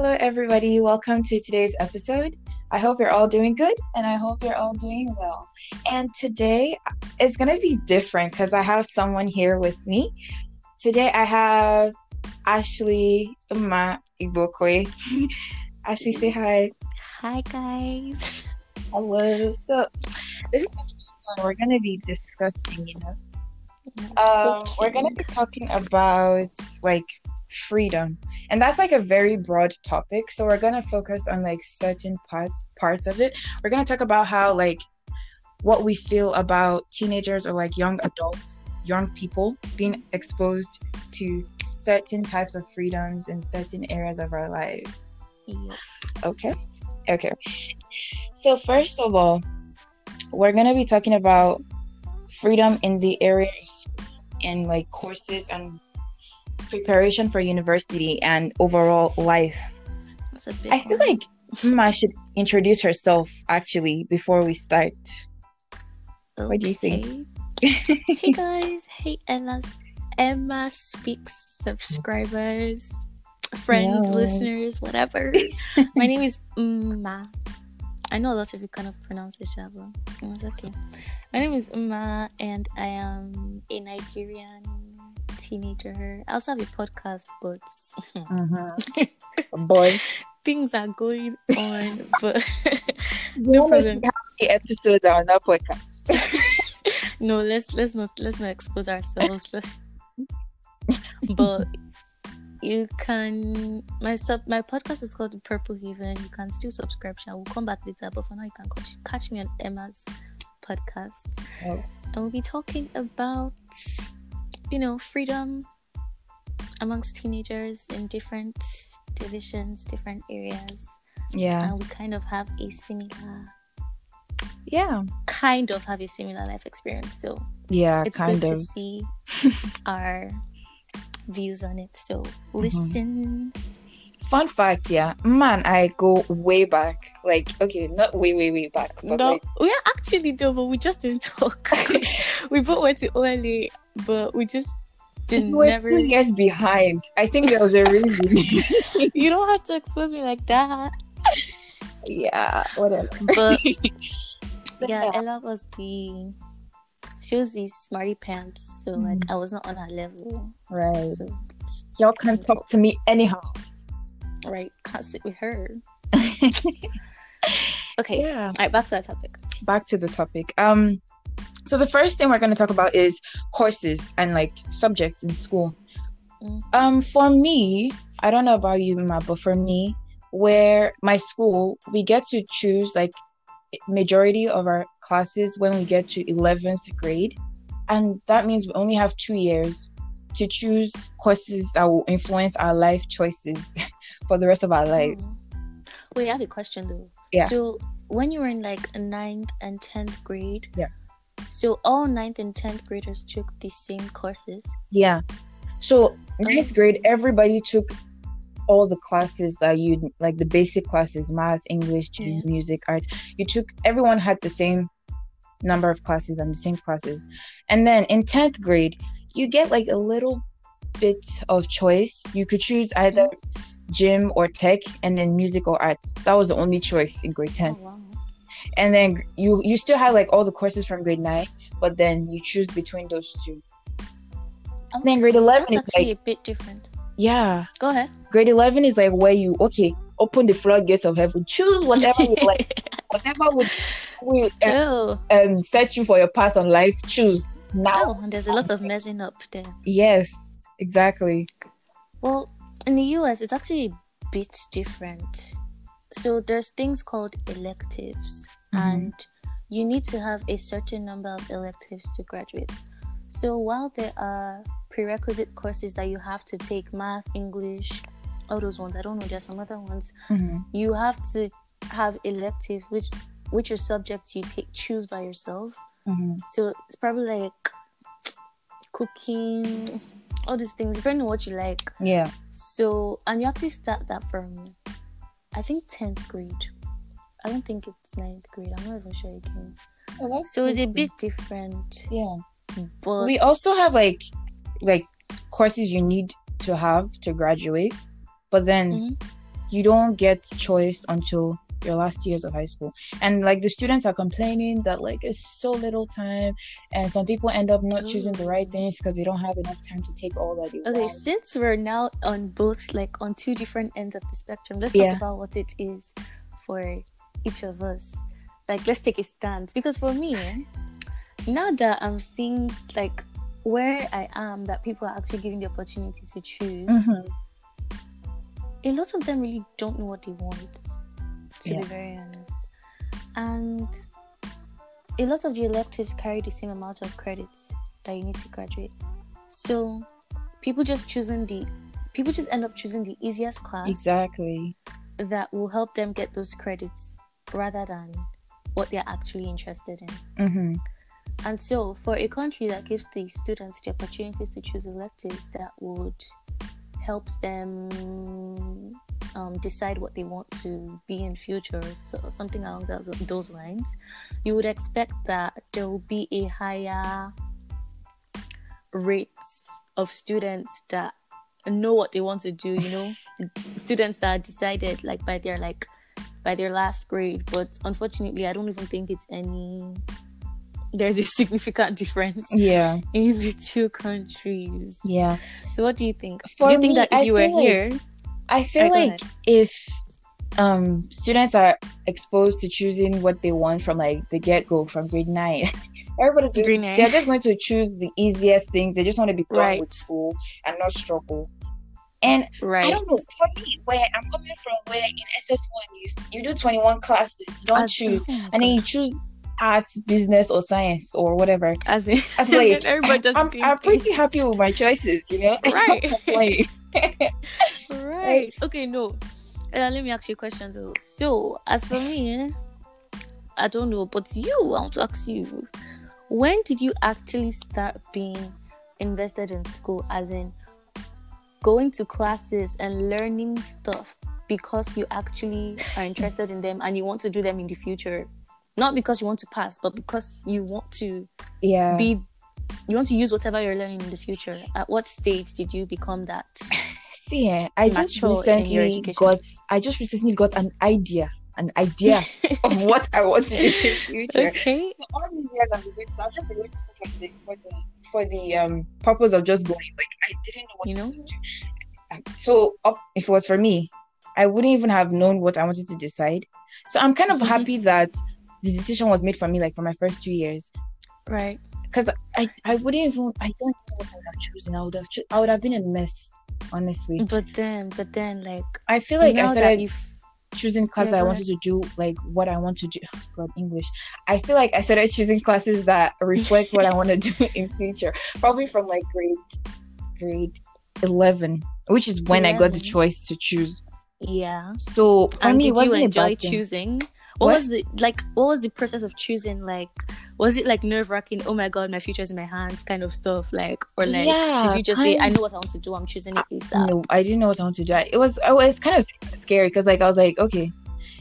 Hello, everybody. Welcome to today's episode. I hope you're all doing good and I hope you're all doing well. And today is going to be different because I have someone here with me. Today I have Ashley Mma Igbokwe. Ashley, say hi. Hi, guys. Hello. So, this is we're going to be discussing, you know. Um, okay. We're going to be talking about like freedom. And that's like a very broad topic. So we're gonna focus on like certain parts parts of it. We're gonna talk about how like what we feel about teenagers or like young adults young people being exposed to certain types of freedoms in certain areas of our lives. Yeah. okay? Okay. So first of all we're gonna be talking about freedom in the areas and like courses and preparation for university and overall life. I feel like Mma should introduce herself actually before we start. Okay. What do you think? hey guys, hey Emma, Emma speaks subscribers, friends, listeners, whatever. My name is Uma. I know a lot of you kind of pronounce it Shabo. It's okay. My name is Uma, and I am a Nigerian teenager. I also have a podcast, but mm-hmm. boy, things are going on. But no problem. How many episodes are on that podcast? no, let's let's not let's not expose ourselves. Let's, but you can my sub my podcast is called Purple Haven. You can still subscribe. I will come back later, but for now you can catch, catch me on Emma's podcast. Yes. And we'll be talking about you know, freedom amongst teenagers in different divisions, different areas. Yeah. And we kind of have a similar yeah kind of have a similar life experience so yeah it's kind good of to see our views on it so mm-hmm. listen. Fun fact yeah man i go way back like okay not way way way back but no like... we are actually though but we just didn't talk we both went to OLA but we just didn't We're never two years behind. I think there was a reason. you don't have to expose me like that. Yeah, whatever. But yeah, Ella was the she was the smarty pants, so mm. like I was not on her level. Right. So y'all can't talk to me anyhow. Right, can't sit with her. okay. Yeah. All right, back to that topic. Back to the topic. Um so the first thing we're going to talk about is courses and like subjects in school. Mm. Um, for me, I don't know about you, Mma, but for me, where my school, we get to choose like majority of our classes when we get to 11th grade, and that means we only have two years to choose courses that will influence our life choices for the rest of our lives. Wait, I have a question though. Yeah. So when you were in like ninth and tenth grade, yeah so all ninth and tenth graders took the same courses. Yeah. So ninth grade, everybody took all the classes that you like the basic classes, math, English, yeah. music, art. You took everyone had the same number of classes and the same classes. And then in 10th grade, you get like a little bit of choice. You could choose either mm-hmm. Gym or tech and then music or art. That was the only choice in grade 10. Oh, wow and then you you still have like all the courses from grade nine, but then you choose between those two. Okay. Then grade eleven That's is like a bit different. Yeah. Go ahead. Grade eleven is like where you okay open the floodgates of heaven, choose whatever you like, whatever would will uh, um, set you for your path on life. Choose now. Oh, and there's a lot of messing up there. Yes, exactly. Well, in the US, it's actually a bit different so there's things called electives mm-hmm. and you need to have a certain number of electives to graduate so while there are prerequisite courses that you have to take math english all those ones i don't know there's some other ones mm-hmm. you have to have elective which which are subjects you take choose by yourself mm-hmm. so it's probably like cooking all these things depending on what you like yeah so and you actually start that from I think 10th grade. I don't think it's 9th grade. I'm not even sure again. Oh, so it's a bit different. Yeah. But we also have like like courses you need to have to graduate. But then mm-hmm. you don't get choice until your last years of high school and like the students are complaining that like it's so little time and some people end up not choosing the right things because they don't have enough time to take all that Okay, want. since we're now on both like on two different ends of the spectrum, let's Yeah. talk about what it is for each of us. Like let's take a stand. Because for me, now that I'm seeing like where I am that people are actually giving the opportunity to choose, Mhm. a lot of them really don't know what they want, to Yeah. be very honest. And a lot of the electives carry the same amount of credits that you need to graduate. So people just choosing the people just end up choosing the easiest class Exactly. that will help them get those credits rather than what they're actually interested in. Mm-hmm. And so, for a country that gives the students the opportunities to choose electives that would help them um, decide what they want to be in future, so something along those, those lines, you would expect that there will be a higher rate of students that know what they want to do. You know, students that are decided like by their like by their last grade. But unfortunately, I don't even think it's any there's a significant difference Yeah. in the two countries. Yeah. So what do you think? For do you think me, that if I you were like- here, I feel like if um students are exposed to choosing what they want from like the get go from grade nine, everybody's Grade nine. they're just going to choose the easiest things. They just want to be done Right. with school and not struggle. And right. I don't know. For me, where I'm coming from, where in SS one you you do 21 classes, you don't As- choose, and then you choose arts, business, or science or whatever. as in, I'm like, everybody does I'm, I'm pretty happy with my choices, you know. Right. Right. Okay, no. Uh, let me ask you a question though. So, as for me, I don't know, but you, I want to ask you, when did you actually start being invested in school? As in, going to classes and learning stuff because you actually are interested in them and you want to do them in the future. Not because you want to pass, but because you want to yeah. be you want to use whatever you're learning in the future. At what stage did you become that? See, eh, I just mature in your recently got. I just recently got an idea, an idea of what I want to do in the future. Okay. So all these years I've been going to I've just been going to school for the for the for the um purpose of just going. Like I didn't know what You know? to do. So up, if it was for me, I wouldn't even have known what I wanted to decide. So I'm kind of Mhm. happy that the decision was made for me, like for my first two years, Right. because I I wouldn't even I don't know what I would have chosen. I would have cho- I would have been a mess, honestly. But then but then like I feel like I started you've choosing classes Yeah, I wanted to do, like what I want to do. Oh, God, English. I feel like I started choosing classes that reflect what I want to do in future. Probably from like grade grade eleven, which is when I got the choice to choose. yeah. So for and me, it wasn't enjoy bad thing. What, What? was the like what was the process of choosing like was it like nerve wracking, oh my god, my future is in my hands kind of stuff? Like or like Yeah, did you just say, kind- I know what I want to do, I'm choosing it ASAP? No, I didn't know what I want to do. I- It was oh, it was kind of scary because like I was like, okay,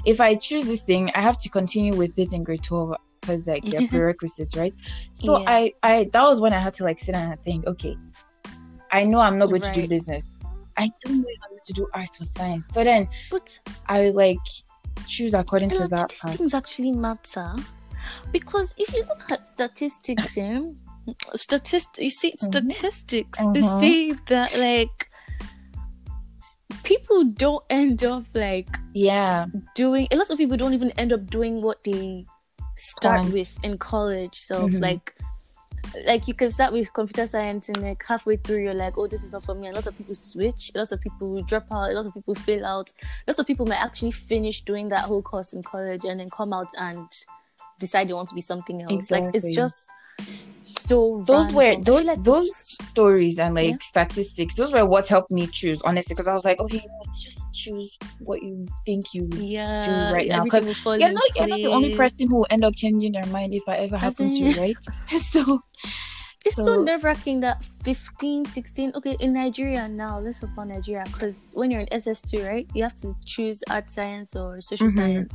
if I choose this thing, I have to continue with it in grade twelve because like they're prerequisites, right? So Yeah. I I that was when I had to like sit down and think, okay, I know I'm not going to do business. I don't know if I'm going to do art or science. So then But I like choose according to that these path. things actually matter because if you look at statistics, um, statist you see Mhm. statistics, Mhm. you see that like people don't end up like Yeah, doing a lot of people don't even end up doing what they start with in college so Mhm. like like you can start with computer science and like halfway through you're like oh this is not for me. And lots of people switch a lot of people drop out a lot of people fail out. Lots of people might actually finish doing that whole course in college and then come out and decide they want to be something else. Like it's just so those were those those stories and like Yeah. statistics. Those were what helped me choose honestly because I was like, okay, let's just choose what you think you. yeah right now, because You're not, you're not the only person who will end up changing their mind if I ever happen to, right? so It's so, So- nerve wracking that 15, 16, okay, in Nigeria now, let's talk about Nigeria because when you're in SS2, right, you have to choose art science or social Mhm. science.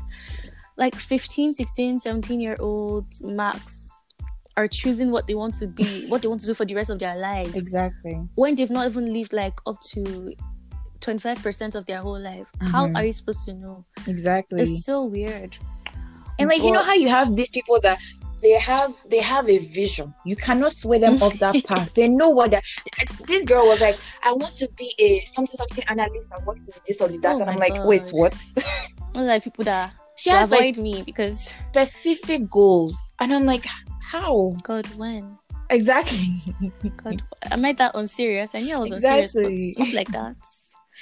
Like 15, 16, 17 year old max are choosing what they want to be, what they want to do for the rest of their lives exactly. when they've not even lived like up to 25% of their whole life. How Mhm. are you supposed to know? Exactly. It's so weird. And like you know how you have these people that they have they have a vision. You cannot sway them off that path. They know what that this girl was like, I want to be a something something analyst and works with this or that. Oh and I'm like, wait, what? Like people that she to has avoid like me because specific goals. And I'm like, how? God when? Exactly. God am I that unserious? I knew I was Exactly. unserious, but like that.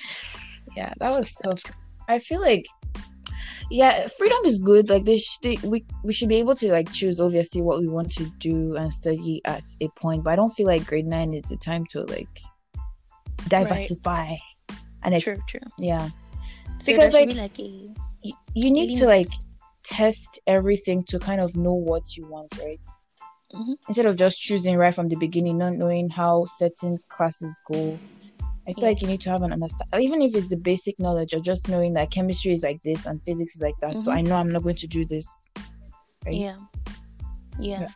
yeah, that was tough. I feel like yeah, freedom is good. Like they we we should be able to like choose obviously what we want to do and study at a point. But I don't feel like grade nine is the time to like diversify and ex- True, true. yeah. So Because, like, be like a You, you need to like test everything to kind of know what you want, right? Mhm. Instead of just choosing right from the beginning, not knowing how certain classes go. I feel Yeah. like you need to have an understanding, even if it's the basic knowledge or just knowing that chemistry is like this and physics is like that. So Mhm. I know I'm not going to do this. Right? yeah. yeah. Yeah.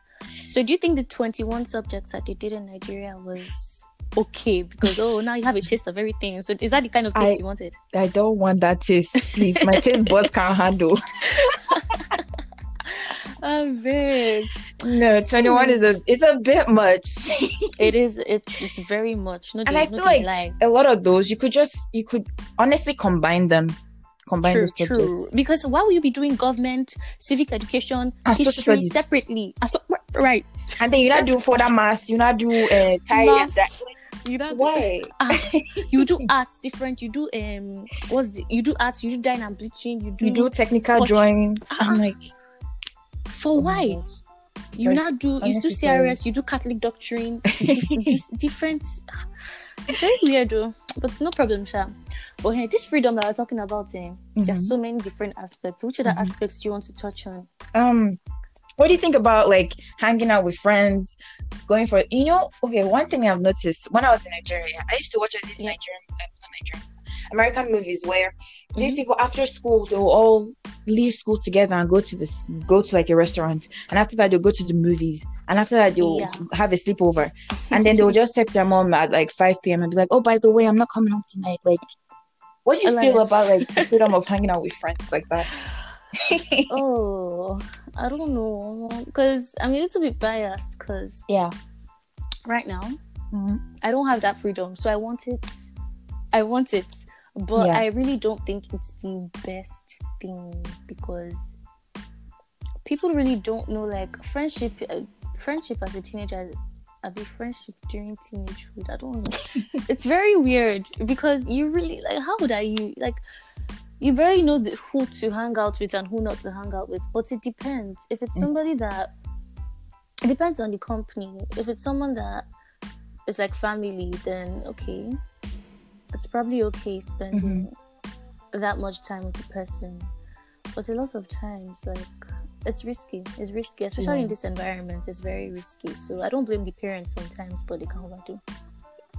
So do you think the 21 subjects that they did in Nigeria was okay? Because oh now you have a taste of everything. So is that the kind of taste I- you wanted? I don't want that taste, please. My taste buds can't handle. Oh big. No, 21 is a it's a bit much. It is it, it's very much. No, And I feel like lie. a lot of those you could just you could honestly combine them. Combine True, those true. subjects. Because why would you be doing government, civic education, And social history studies. separately? And so, right. And then you not do further maths, you not do uh tie Math. that. You don't Why? you do arts different. You do um what's it? you do arts, you do dyeing and bleaching, you do, You do technical drawing. Ah, I'm like, for oh why? You Like, now do you do. CRS, you do Catholic doctrine, dif- different. It's very weird though, but it's no problem, Sha. But hey, this freedom that we're talking about, eh, there's Mhm. so many different aspects. Which other Mhm. aspects do you want to touch on? um what do you think about like hanging out with friends going for you know okay one thing i've noticed when i was in nigeria i used to watch all these Yeah. nigerian uh, not nigerian american movies where these Mhm. people after school they will all leave school together and go to this go to like a restaurant. And after that they'll go to the movies. And after that they'll Yeah. have a sleepover. And then they'll just text their mom at like 5 p.m and be like oh by the way i'm not coming home tonight. Like what do you feel about like the freedom of hanging out with friends like that? Oh, I don't know, because I'm a little bit biased. Because yeah right now Mhm. I don't have that freedom, so I want it. I want it, but Yeah. I really don't think it's the best thing because people really don't know like friendship. Uh, friendship as a teenager, I be friendship during teenagehood. I don't know. it's very weird because you really like. How would I you like? You barely know the, who to hang out with and who not to hang out with, but it depends. If it's Mm. somebody that it depends on the company. If it's someone that is like family, then okay, it's probably okay spending that much time with the person. But a lot of times, like it's risky. It's risky, especially Yeah. in this environment. It's very risky. So I don't blame the parents sometimes, but they can overdo.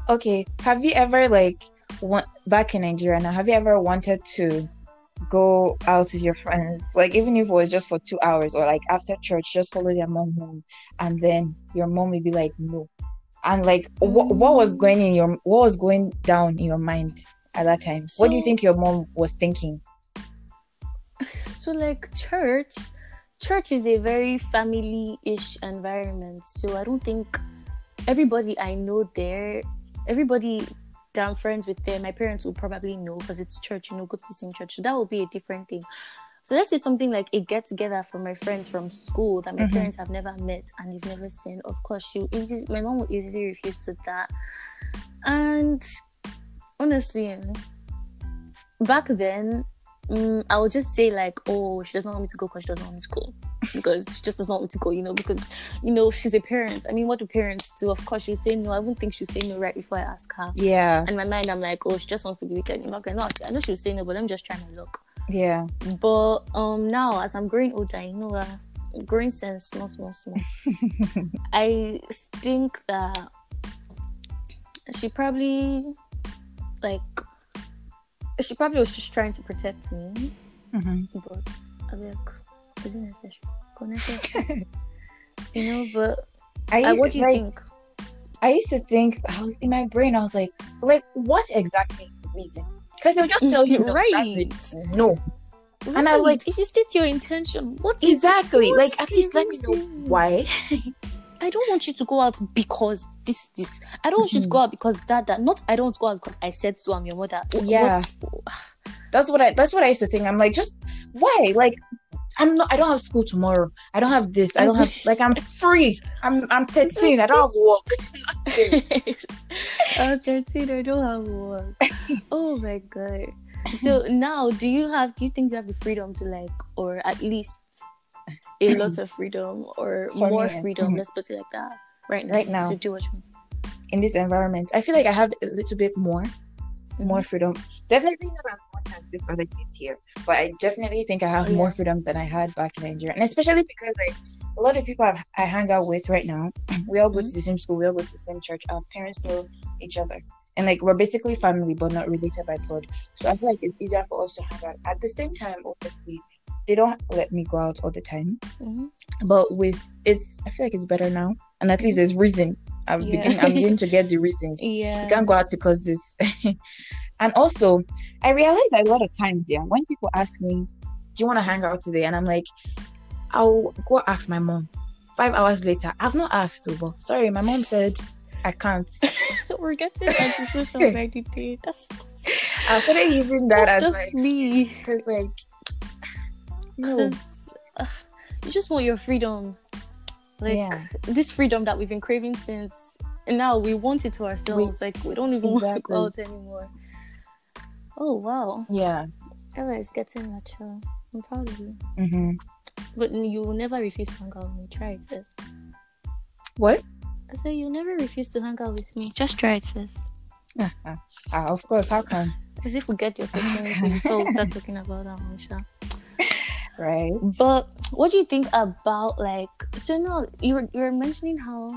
Okay, have you ever like want, back in Nigeria now? Have you ever wanted to go out with your friends, like even if it was just for two hours, or like after church, just follow your mom home, and then your mom would be like, no, and like what what was Mm. going in your what was going down in your mind at that time? what do you think your mom was thinking? So like church, church is a very family-ish environment. So I don't think everybody I know there, everybody I'm friends with them. my parents will probably know because it's church, you know, go to the same church. So that will be a different thing. So let's say something like a get together for my friends from school that my Mhm. parents have never met and they've never seen. Of course, she easily, my mom will easily refuse to that. And honestly, back then, mm, I would just say like, oh, she doesn't want me to go because she doesn't want me to go because she just doesn't want me to go, you know, because you know she's a parent. I mean, what do parents do? Of course, she'll say no. I wouldn't think she'll say no right before I ask her. Yeah, And in my mind, I'm like, oh, she just wants to be with you. I'm not gonna. I know she'll say no, but I'm just trying to look. yeah, But um, now as I'm growing older, you know, uh, growing sense, small, small, small. I think that she probably like she probably was just trying to protect me, hmm but I'm like, is it you know, but I used, what do you like, think? I used to think I in my brain, I was like, like what exactly is the reason. Because they'll just tell you, no, Right. that's it. No. And I'm like- if you state your intention, what Exactly. Like, at least let me know why. I don't want you to go out because this this. I don't want you to go mm-hmm. out because that that. Not I don't go out because I said so. I'm your mother. Wh- Yeah. what's- That's what I that's what I used to think. I'm like, just why? Like I'm not I don't have school tomorrow. I don't have this. I don't have like I'm free. I'm I'm 13. I don't have work. I'm 13. I don't have work. Oh my god. So now, do you have? Do you think you have the freedom to like, or at least a lot of freedom, or For more me, freedom? mhm. Let's put it like that. Right now. Right now. to do what you want. in this environment. I feel like I have a little bit more, more freedom. Definitely not as much as this other kids here, but I definitely think I have Oh, more freedom than I had back in Nigeria, and especially because like a lot of people I've, I hang out with right now, we all go to the same school, we all go to the same church. Our parents know each other, and like we're basically family, but not related by blood. So I feel like it's easier for us to hang out. At the same time, obviously, they don't let me go out all the time, Mhm. but with it's, I feel like it's better now, and at least there's reason. I'm Yeah. beginning, I'm beginning to get the reasons Yeah. you can't go out because this and also i realize a lot of times yeah when people ask me do you want to hang out today and i'm like i'll go ask my mom five hours later i've not asked her but sorry my mom said i can't We're getting antisocial by the. That's, i started using that that's as just like me. because like no uh, you just want your freedom. Like Yeah. this freedom that we've been craving since and now we want it to ourselves. like we don't even want to go out anymore. Oh wow. yeah Ella is getting mature. I'm proud of you. hmm But you will never refuse to hang out with me. Try it first. what I said you'll never refuse to hang out with me. Just try it first. ah, ah, ah, of course how come As if we get your opportunity before we start talking about that one, Sha. Right But what do you think about like so no you're you're mentioning how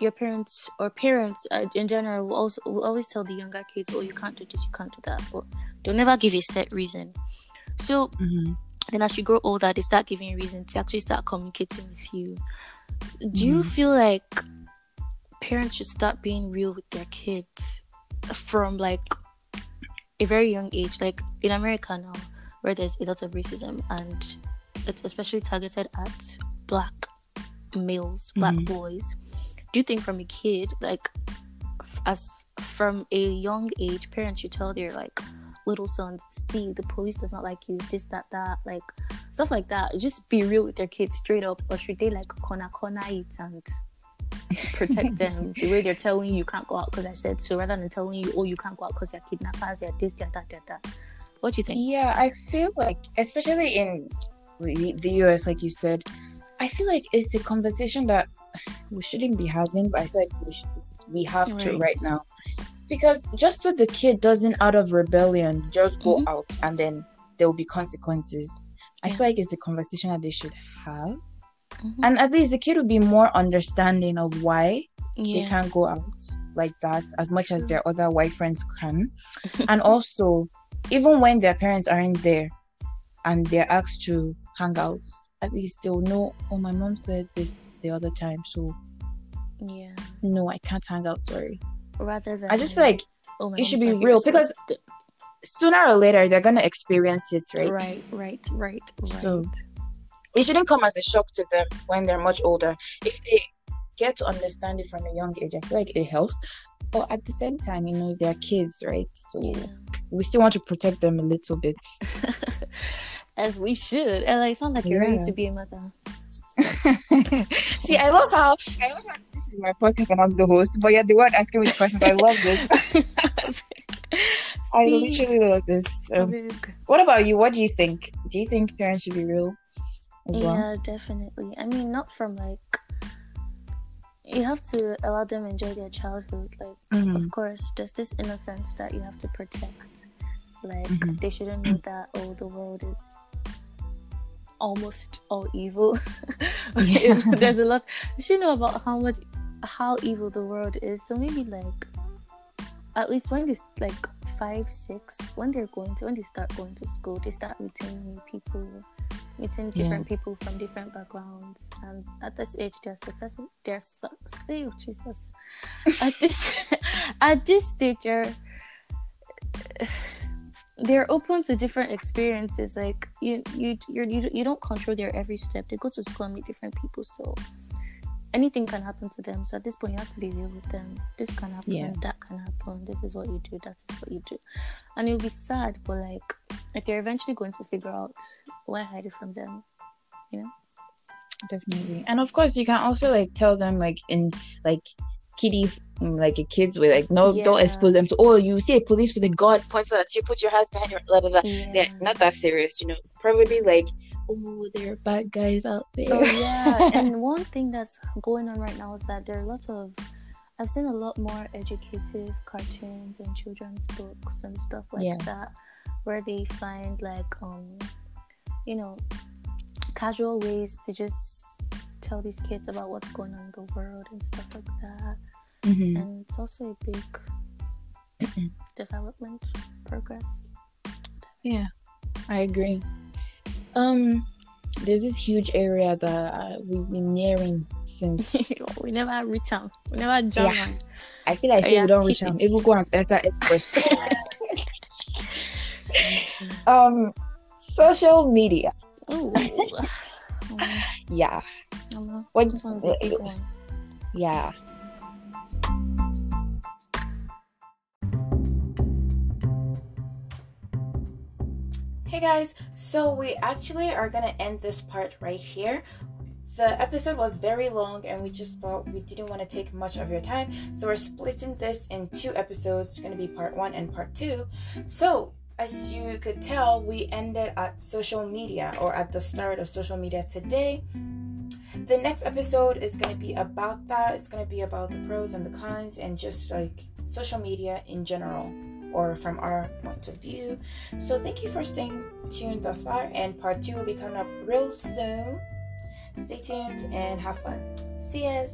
your parents or parents uh, in general will also will always tell the younger kids oh you can't do this you can't do that but they'll never give a set reason so Mhm. then as you grow older they start giving you reason to actually start communicating with you do you Mhm. feel like parents should start being real with their kids from like a very young age like in america now where there's a lot of racism and it's especially targeted at black males black Mhm. boys. Do you think from a kid like as from a young age parents should tell their like little sons see the police does not like you this that that like stuff like that. Just be real with their kids straight up or should they like corner corner it and protect them the way they're telling you you can't go out because I said so rather than telling you oh you can't go out because they're kidnappers they're this they're that they're that what do you think Yeah, I feel like, especially in the, US, like you said, I feel like it's a conversation that we shouldn't be having, but I feel like we, should, we have to Right. right now. Because just so the kid doesn't, out of rebellion, just go Mhm. out and then there will be consequences. I feel like it's a conversation that they should have. Mhm. And at least the kid would be more understanding of why they can't go out like that as much as their other white friends can. and also, even when their parents aren't there and they're asked to hang out, at least they'll know, oh, my mom said this the other time, so yeah no, I can't hang out, sorry. rather than I just feel like oh, it should be real because sooner or later they're gonna experience it, right? right right right right So- It shouldn't come as a shock to them when they're much older. If they get to understand it from a young age, I feel like it helps. But at the same time, you know, they're kids, right? So yeah we still want to protect them a little bit. as we should and like sound like you're ready to be a mother See, I love how I love how this is my podcast and I'm the host, but you're the one asking me questions. I love this. I literally love this. Um, Big. what about you? What do you think? Do you think parents should be real as well? Yeah, definitely. I mean, not from like you have to allow them to enjoy their childhood. Like, Mhm. of course, there's this innocence that you have to protect. Like, Mhm. they shouldn't know that oh, the world is almost all evil. Yeah. there's a lot. You should know about how much how evil the world is. So maybe like at least when they like five, six, when they're going to when they start going to school, they start meeting new people, meeting Yeah. different people from different backgrounds. And at this age, they're successful. They're su- oh, Jesus. At this at this stage, they're they're open to different experiences. Like you, you, you, you don't control their every step. They go to school and meet different people, so anything can happen to them. So at this point, you have to be real with them. This can happen, Yeah. that can happen. This is what you do. That is what you do, and you'll be sad. But like, like they're eventually going to figure out why hide it from them. You know? Definitely. And of course, you can also like tell them like in like kiddie like a kids with like no don't expose them to oh you see a police with a gun points at you put your hands behind your blah. Yeah. They're not that serious, you know. Probably like oh there are bad guys out there. Oh yeah, and one thing that's going on right now is that there are a lot of I've seen a lot more educative cartoons and children's books and stuff like Yeah. that where they find like um you know casual ways to just tell these kids about what's going on in the world and stuff like that. Mhm. And it's also a big development progress. Yeah, I agree. Um, there's this huge area that uh, we've been nearing since. we never reach out. We never jump Yeah. I feel like say Yeah, we don't reach them. it. Will go and enter express. um, social media. Ooh. Yeah, What- this one's a big one. yeah. Hey guys, so we actually are gonna end this part right here. The episode was very long and we just thought we didn't want to take much of your time, so we're splitting this in two episodes. It's gonna be part one and part two. So, as you could tell, we ended at social media or at the start of social media today. The next episode is going to be about that. It's going to be about the pros and the cons and just like social media in general or from our point of view. So thank you for staying tuned thus far, and part two will be coming up real soon. Stay tuned and have fun. See ya.